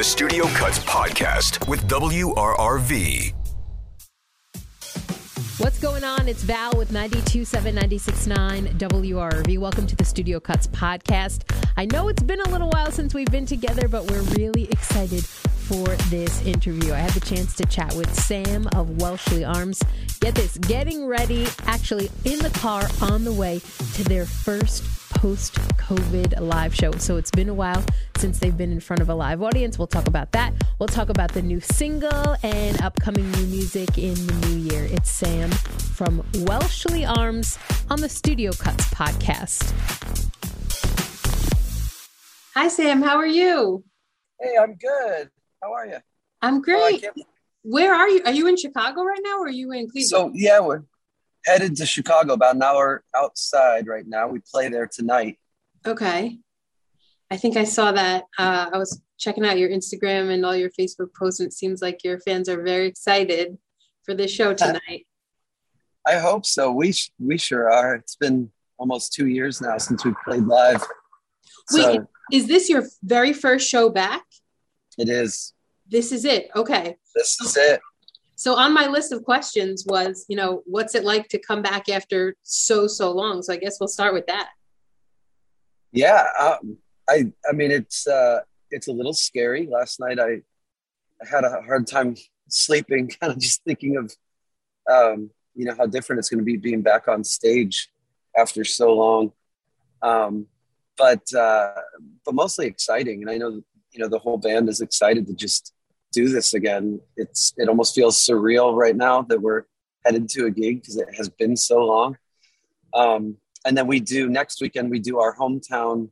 the Studio Cuts podcast with WRRV. What's going on? It's Val with 92.7, 96.9 WRRV. Welcome to the Studio Cuts podcast. I know it's been a little while since we've been together, but we're really excited for this interview. I had the chance to chat with Sam of Welshly Arms. Get this, getting ready, actually in the car on the way to their first post COVID live show. So it's been a while since they've been in front of a live audience. We'll talk about that. We'll talk about the new single and upcoming new music in the new year. It's Sam from Welshly Arms on the Studio Cuts podcast. Hi, Sam. How are you? Hey, I'm good. How are you? I'm oh, great. Oh, Where are you? Are you in Chicago right now or are you in Cleveland? So, yeah, we're headed to Chicago, about an hour outside right now. We play there tonight. Okay. I think I saw that. Uh, I was checking out your Instagram and all your Facebook posts, and it seems like your fans are very excited for this show tonight. I hope so. We we sure are. It's been almost two years now since we played live. Wait, so, is this your very first show back? It is. This is it. Okay. This is it. So on my list of questions was, you know, what's it like to come back after so so long? So I guess we'll start with that. Yeah, um, I I mean it's uh, it's a little scary. Last night I, I had a hard time sleeping, kind of just thinking of um, you know how different it's going to be being back on stage after so long. Um, but uh, but mostly exciting, and I know you know the whole band is excited to just do this again. It's it almost feels surreal right now that we're headed to a gig because it has been so long. Um, and then we do next weekend we do our hometown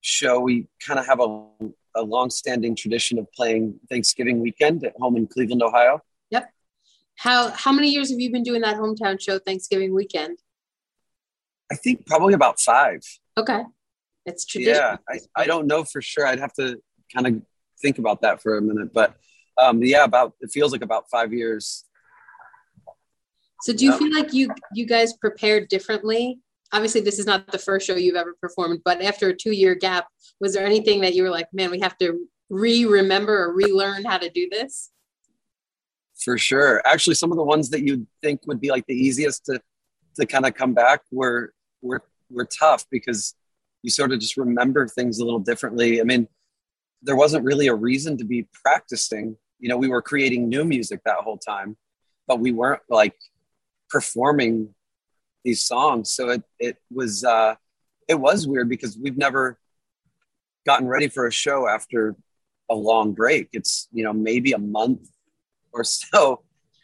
show. We kind of have a, a long-standing tradition of playing Thanksgiving weekend at home in Cleveland, Ohio. Yep. How how many years have you been doing that hometown show Thanksgiving weekend? I think probably about five. Okay. It's tradition. Yeah, I, I don't know for sure. I'd have to kind of think about that for a minute. But um, yeah, about it feels like about five years. So do you yeah. feel like you you guys prepared differently? Obviously, this is not the first show you've ever performed, but after a two year gap, was there anything that you were like, man, we have to re-remember or relearn how to do this? For sure. Actually, some of the ones that you'd think would be like the easiest to to kind of come back were were were tough because you sort of just remember things a little differently. I mean, there wasn't really a reason to be practicing. You know, we were creating new music that whole time, but we weren't like performing these songs. So it it was uh, it was weird because we've never gotten ready for a show after a long break. It's you know maybe a month or so.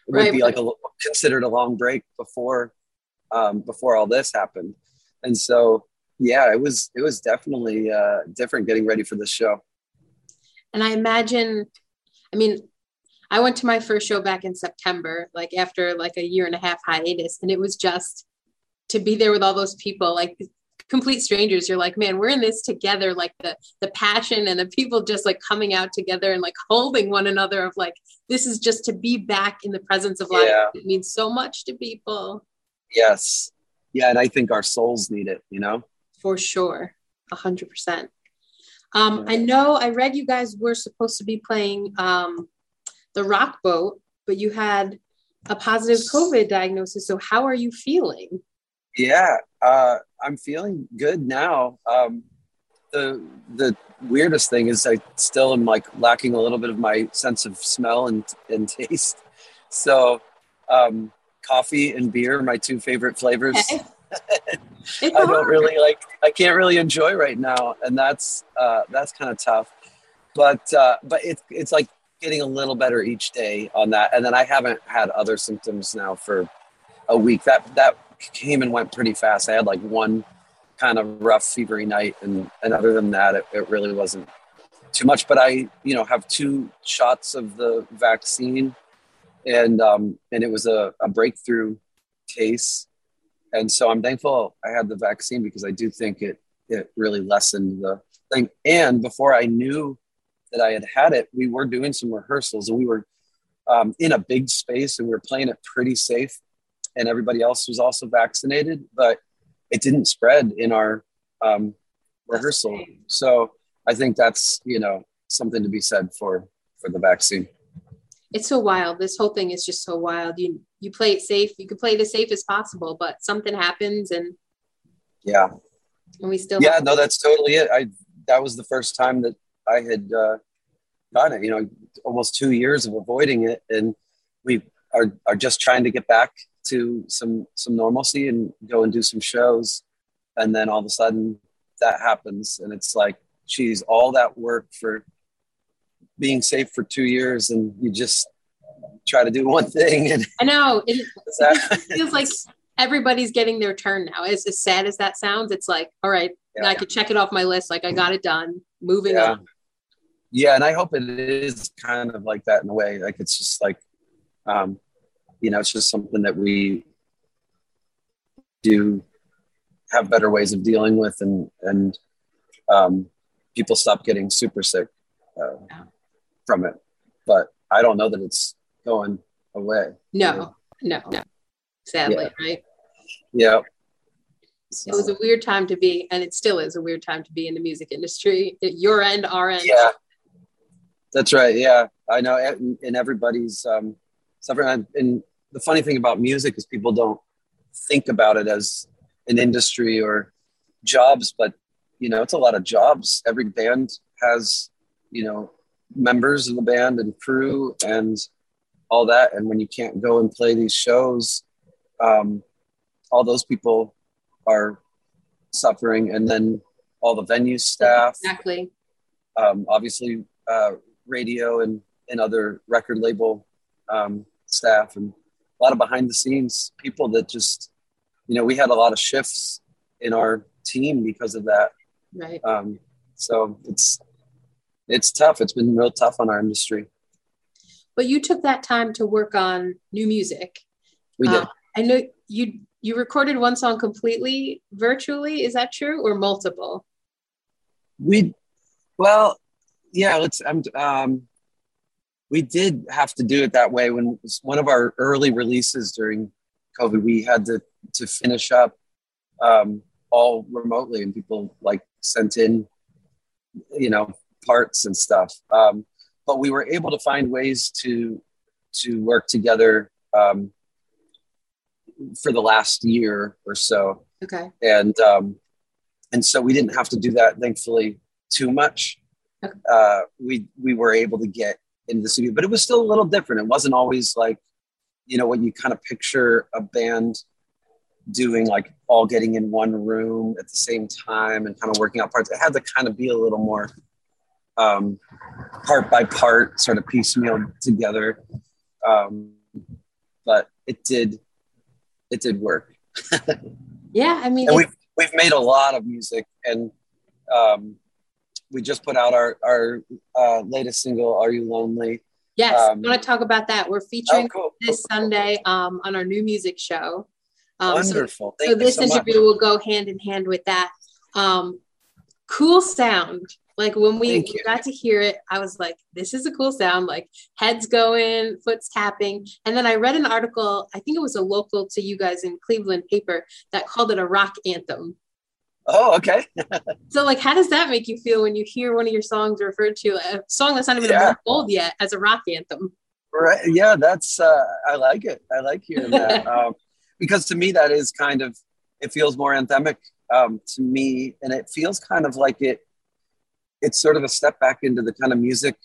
It would right. be like a considered a long break before um, before all this happened, and so yeah, it was it was definitely uh, different getting ready for this show. And I imagine, I mean, I went to my first show back in September, like after like a year and a half hiatus, and it was just to be there with all those people, like complete strangers. You're like, man, we're in this together. Like the the passion and the people just like coming out together and like holding one another. Of like, this is just to be back in the presence of life. Yeah. It means so much to people. Yes, yeah, and I think our souls need it. You know, for sure, a hundred percent. Um, I know I read you guys were supposed to be playing um, the rock boat, but you had a positive COVID diagnosis. So how are you feeling? Yeah, uh, I'm feeling good now. Um, the the weirdest thing is I still am like lacking a little bit of my sense of smell and, and taste. So um, coffee and beer are my two favorite flavors. Okay. I don't really like. I can't really enjoy right now, and that's uh, that's kind of tough. But uh, but it's it's like getting a little better each day on that, and then I haven't had other symptoms now for a week. That that came and went pretty fast. I had like one kind of rough fevery night, and and other than that, it, it really wasn't too much. But I you know have two shots of the vaccine, and um, and it was a, a breakthrough case and so I'm thankful I had the vaccine because I do think it it really lessened the thing. And before I knew that I had had it, we were doing some rehearsals and we were um, in a big space and we were playing it pretty safe. And everybody else was also vaccinated, but it didn't spread in our um, rehearsal. So I think that's you know something to be said for for the vaccine. It's so wild. This whole thing is just so wild. You you play it safe. You can play it as safe as possible, but something happens and yeah, and we still yeah. No, that's totally it. I that was the first time that I had uh, gotten it. You know, almost two years of avoiding it, and we are are just trying to get back to some some normalcy and go and do some shows, and then all of a sudden that happens, and it's like, geez, all that work for being safe for two years, and you just try to do one thing. And I know it, it feels like everybody's getting their turn now. As, as sad as that sounds, it's like, all right, yeah. I could check it off my list. Like I got it done. Moving yeah. on. Yeah, and I hope it is kind of like that in a way. Like it's just like, um, you know, it's just something that we do have better ways of dealing with, and and um, people stop getting super sick uh, yeah. from it. But I don't know that it's going away. No, no, no. Sadly, yeah. right? Yeah. So. It was a weird time to be, and it still is a weird time to be in the music industry. Your end, our end. Yeah, that's right. Yeah, I know. And everybody's um, suffering. And the funny thing about music is people don't think about it as an industry or jobs, but you know, it's a lot of jobs. Every band has, you know, members of the band and crew and all that. And when you can't go and play these shows, um, all those people are suffering. And then all the venue staff. Exactly. Um, obviously, uh, radio and, and other record label um, staff and a lot of behind the scenes people that just, you know, we had a lot of shifts in our team because of that. Right. Um, so it's it's tough. It's been real tough on our industry. But you took that time to work on new music. We did. Uh, I know you you recorded one song completely virtually. Is that true, or multiple? We, well, yeah. Let's. I'm. Um, we did have to do it that way when one of our early releases during COVID. We had to to finish up um, all remotely, and people like sent in, you know, parts and stuff. Um, but we were able to find ways to to work together um, for the last year or so. Okay. And um, and so we didn't have to do that, thankfully, too much. Okay. Uh, we we were able to get into the studio, but it was still a little different. It wasn't always like, you know, what you kind of picture a band doing, like all getting in one room at the same time and kind of working out parts. It had to kind of be a little more um, part by part, sort of piecemeal together. Um, but it did, it did work. yeah, I mean, we've we've made a lot of music, and um, we just put out our our uh, latest single, "Are You Lonely." Yes, um, I want to talk about that. We're featuring oh, cool. this Sunday um, on our new music show. Um, Wonderful. So, so this so interview much. will go hand in hand with that. Um, cool sound. Like when we got to hear it, I was like, this is a cool sound, like heads going, foots tapping. And then I read an article, I think it was a local to you guys in Cleveland paper that called it a rock anthem. Oh, okay. so, like, how does that make you feel when you hear one of your songs referred to a song that's not even yeah. old yet as a rock anthem? Right. Yeah, that's, uh, I like it. I like hearing that. um, because to me, that is kind of, it feels more anthemic um, to me. And it feels kind of like it, it's sort of a step back into the kind of music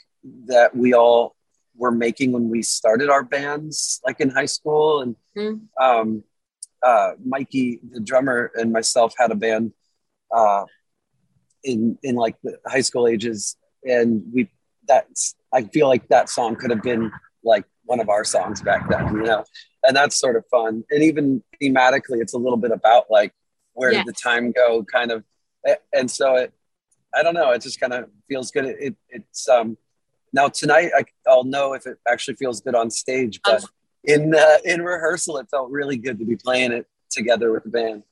that we all were making when we started our bands, like in high school. And mm. um, uh, Mikey, the drummer, and myself had a band uh, in in like the high school ages, and we that's I feel like that song could have been like one of our songs back then, you know, and that's sort of fun. And even thematically, it's a little bit about like where yeah. did the time go, kind of, and so it I don't know. It just kind of feels good. It, it, it's um now tonight I, I'll know if it actually feels good on stage, but in uh, in rehearsal it felt really good to be playing it together with the band.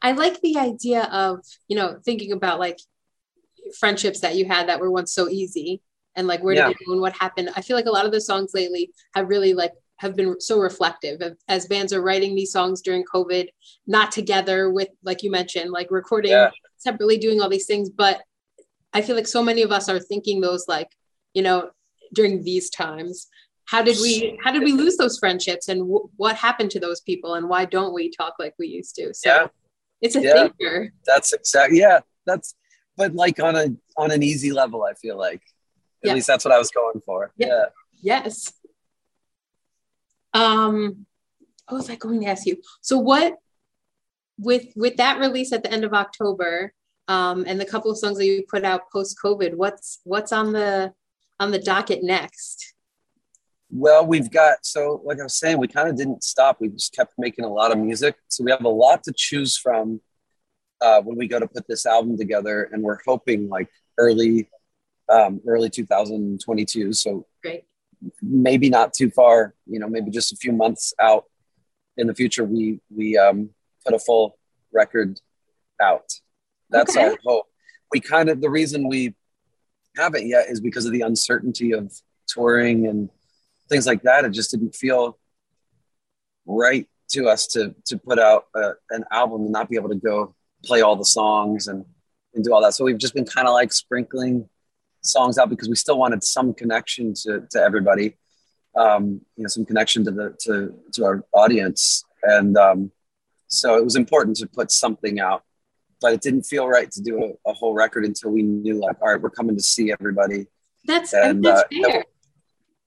I like the idea of you know thinking about like friendships that you had that were once so easy and like where did yeah. it go and what happened. I feel like a lot of the songs lately have really like have been so reflective of, as bands are writing these songs during COVID, not together with like you mentioned, like recording yeah. separately, doing all these things, but I feel like so many of us are thinking those like, you know, during these times. How did we how did we lose those friendships and w- what happened to those people and why don't we talk like we used to? So Yeah. It's a Yeah. thinker. That's exactly yeah. That's but like on a on an easy level, I feel like. At Yeah. least that's what I was going for. Yeah. Yeah. Yes. Um, what was I going to ask you? So what with with that release at the end of October, um, and the couple of songs that you put out post COVID, what's what's on the on the docket next? Well, we've got so like I was saying, we kind of didn't stop. We just kept making a lot of music. So we have a lot to choose from uh, when we go to put this album together, and we're hoping like early um, early 2022. So Great. maybe not too far. You know, maybe just a few months out in the future. We we um, put a full record out. That's Okay. our hope. We kind of the reason we haven't yet is because of the uncertainty of touring and things like that. It just didn't feel right to us to to put out a, an album and not be able to go play all the songs and and do all that. So we've just been kind of like sprinkling songs out because we still wanted some connection to to everybody, um, you know, some connection to the to to our audience, and um, so it was important to put something out. But it didn't feel right to do a, a whole record until we knew, like, all right, we're coming to see everybody. That's And, that's uh, fair.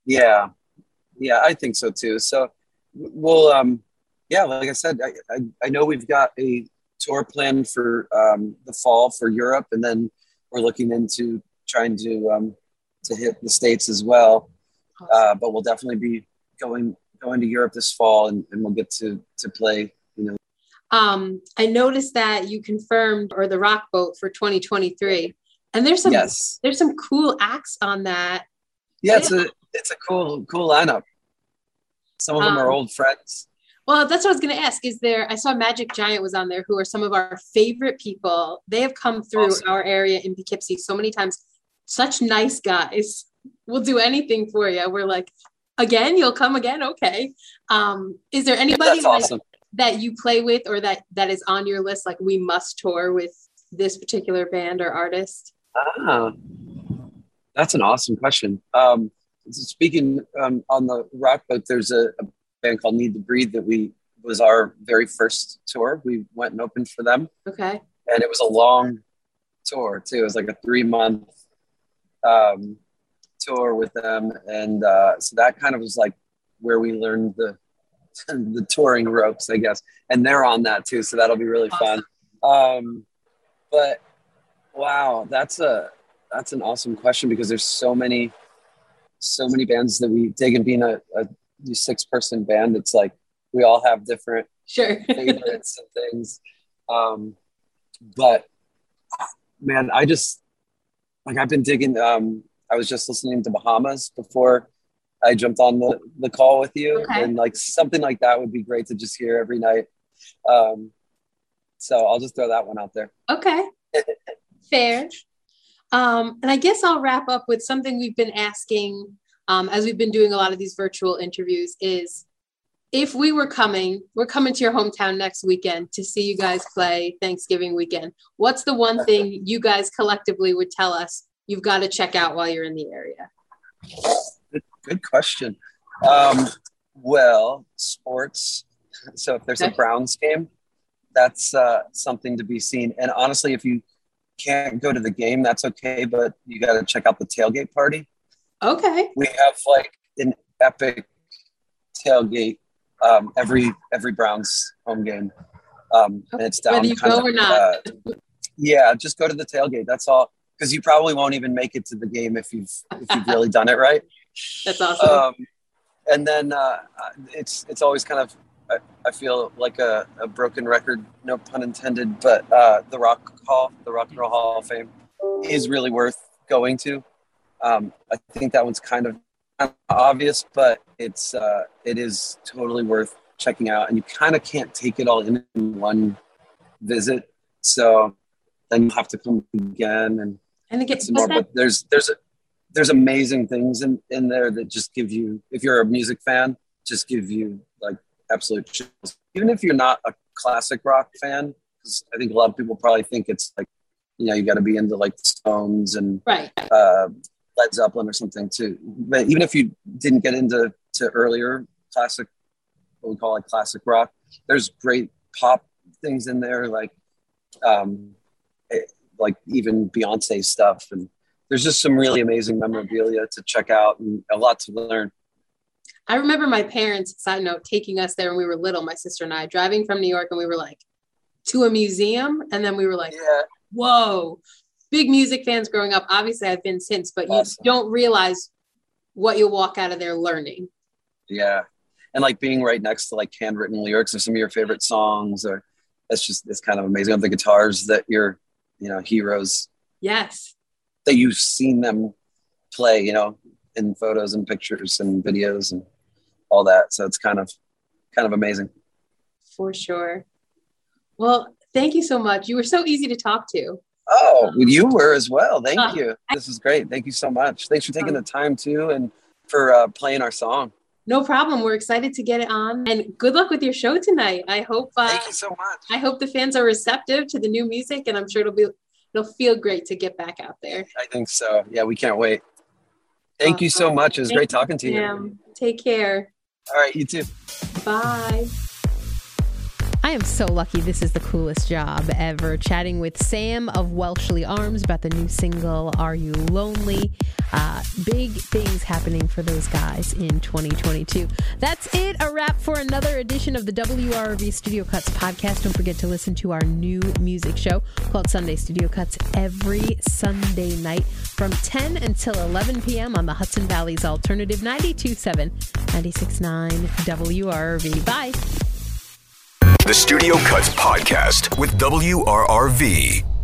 Yeah, yeah, I think so too. So we'll, um, yeah, like I said, I, I, I know we've got a tour planned for um, the fall for Europe, and then we're looking into trying to um, to hit the states as well. Uh, but we'll definitely be going going to Europe this fall, and, and we'll get to to play. You know, Um, I noticed that you confirmed or the rock boat for 2023, and there's some yes, there's some cool acts on that. yeah, it's a it's a cool cool lineup. Some of them are Um, old friends. Well, that's what I was going to ask. Is there? I saw Magic Giant was on there, who are some of our favorite people. They have come through Awesome. our area in Poughkeepsie so many times. Such nice guys. We'll do anything for you. We're like, again, you'll come again. Okay. Um, is there anybody That's like, awesome. that you play with or that that is on your list? Like we must tour with this particular band or artist. Ah, that's an awesome question. Um, speaking um, on the rock boat, there's a, a band called Need to Breathe that we was our very first tour. We went and opened for them, Okay. and it was a long tour too. It was like a three month um, tour with them, and uh, so that kind of was like where we learned the the touring ropes, I guess. And they're on that too, so that'll be really fun. Um, but wow, that's a that's an awesome question because there's so many so many bands that we dig and being a, a six person band it's like we all have different Sure. favorites and things um but man i just like i've been digging um i was just listening to bahamas before i jumped on the the call with you Okay. and like something like that would be great to just hear every night um so i'll just throw that one out there Okay. Fair. Um, and I guess I'll wrap up with something we've been asking um, as we've been doing a lot of these virtual interviews is if we were coming, we're coming to your hometown next weekend to see you guys play Thanksgiving weekend. What's the one thing you guys collectively would tell us you've got to check out while you're in the area? Good, good question. Um, well, sports. So if there's a Browns game, that's uh, something to be seen. And honestly, if you can't go to the game, that's okay. But you got to check out the tailgate party. Okay. We have like an epic tailgate um, every every Browns home game, um, and it's down. Whether you go of, or not. uh, yeah, just go to the tailgate. That's all. Because you probably won't even make it to the game if you've if you've really done it right. That's awesome. Um, and then uh, it's it's always kind of I, I feel like a, a broken record, no pun intended, but uh, the Rock Hall, the Rock and Roll Hall of Fame, is really worth going to. Um, I think that one's kind of, obvious, but it's uh, it is totally worth checking out, and you kind of can't take it all in in one visit. So then you have to come again and and it get gets some more. But there's there's a, there's amazing things in in there that just give you, if you're a music fan, just give you absolute chills. Even if you're not a classic rock fan, because I think a lot of people probably think it's like you know you got to be into like the Stones and right. uh, Led Zeppelin or something too. But even if you didn't get into to earlier classic, what we call like classic rock, there's great pop things in there, like um, it, like even Beyonce stuff, and there's just some really amazing memorabilia to check out and a lot to learn. I remember my parents, side note, taking us there when we were little, my sister and I, driving from New York, and we were like to a museum, and then we were like, Yeah, whoa, big music fans growing up. Obviously, I've been since, but you don't realize what you'll walk out of there learning. yeah, and like being right next to like handwritten lyrics of some of your favorite songs, or that's just it's kind of amazing. On the guitars that your you know heroes Yes. that you've seen them play, you know, in photos and pictures and videos and all that. So it's kind of kind of amazing. For sure. Well, thank you so much. You were so easy to talk to. Oh, you were as well. Thank Uh, you. This is great. Thank you so much. Thanks for taking the time too and for uh, playing our song. No problem. We're excited to get it on, and good luck with your show tonight. I hope. Uh, Thank you so much. I hope the fans are receptive to the new music, and I'm sure it'll be it'll feel great to get back out there. I think so. Yeah, we can't wait. Thank you so much. It was Thank great talking to you. Take care. All right, you too. Bye. I am so lucky. This is the coolest job ever. Chatting with Sam of Welshly Arms about the new single, Are You Lonely? Uh, big things happening for those guys in 2022. That's it. A wrap for another edition of the WRRV Studio Cuts podcast. Don't forget to listen to our new music show called Sunday Studio Cuts every Sunday night from 10 until 11 p.m. on the Hudson Valley's Alternative 927 969 WRRV. Bye. The Studio Cuts Podcast with WRRV.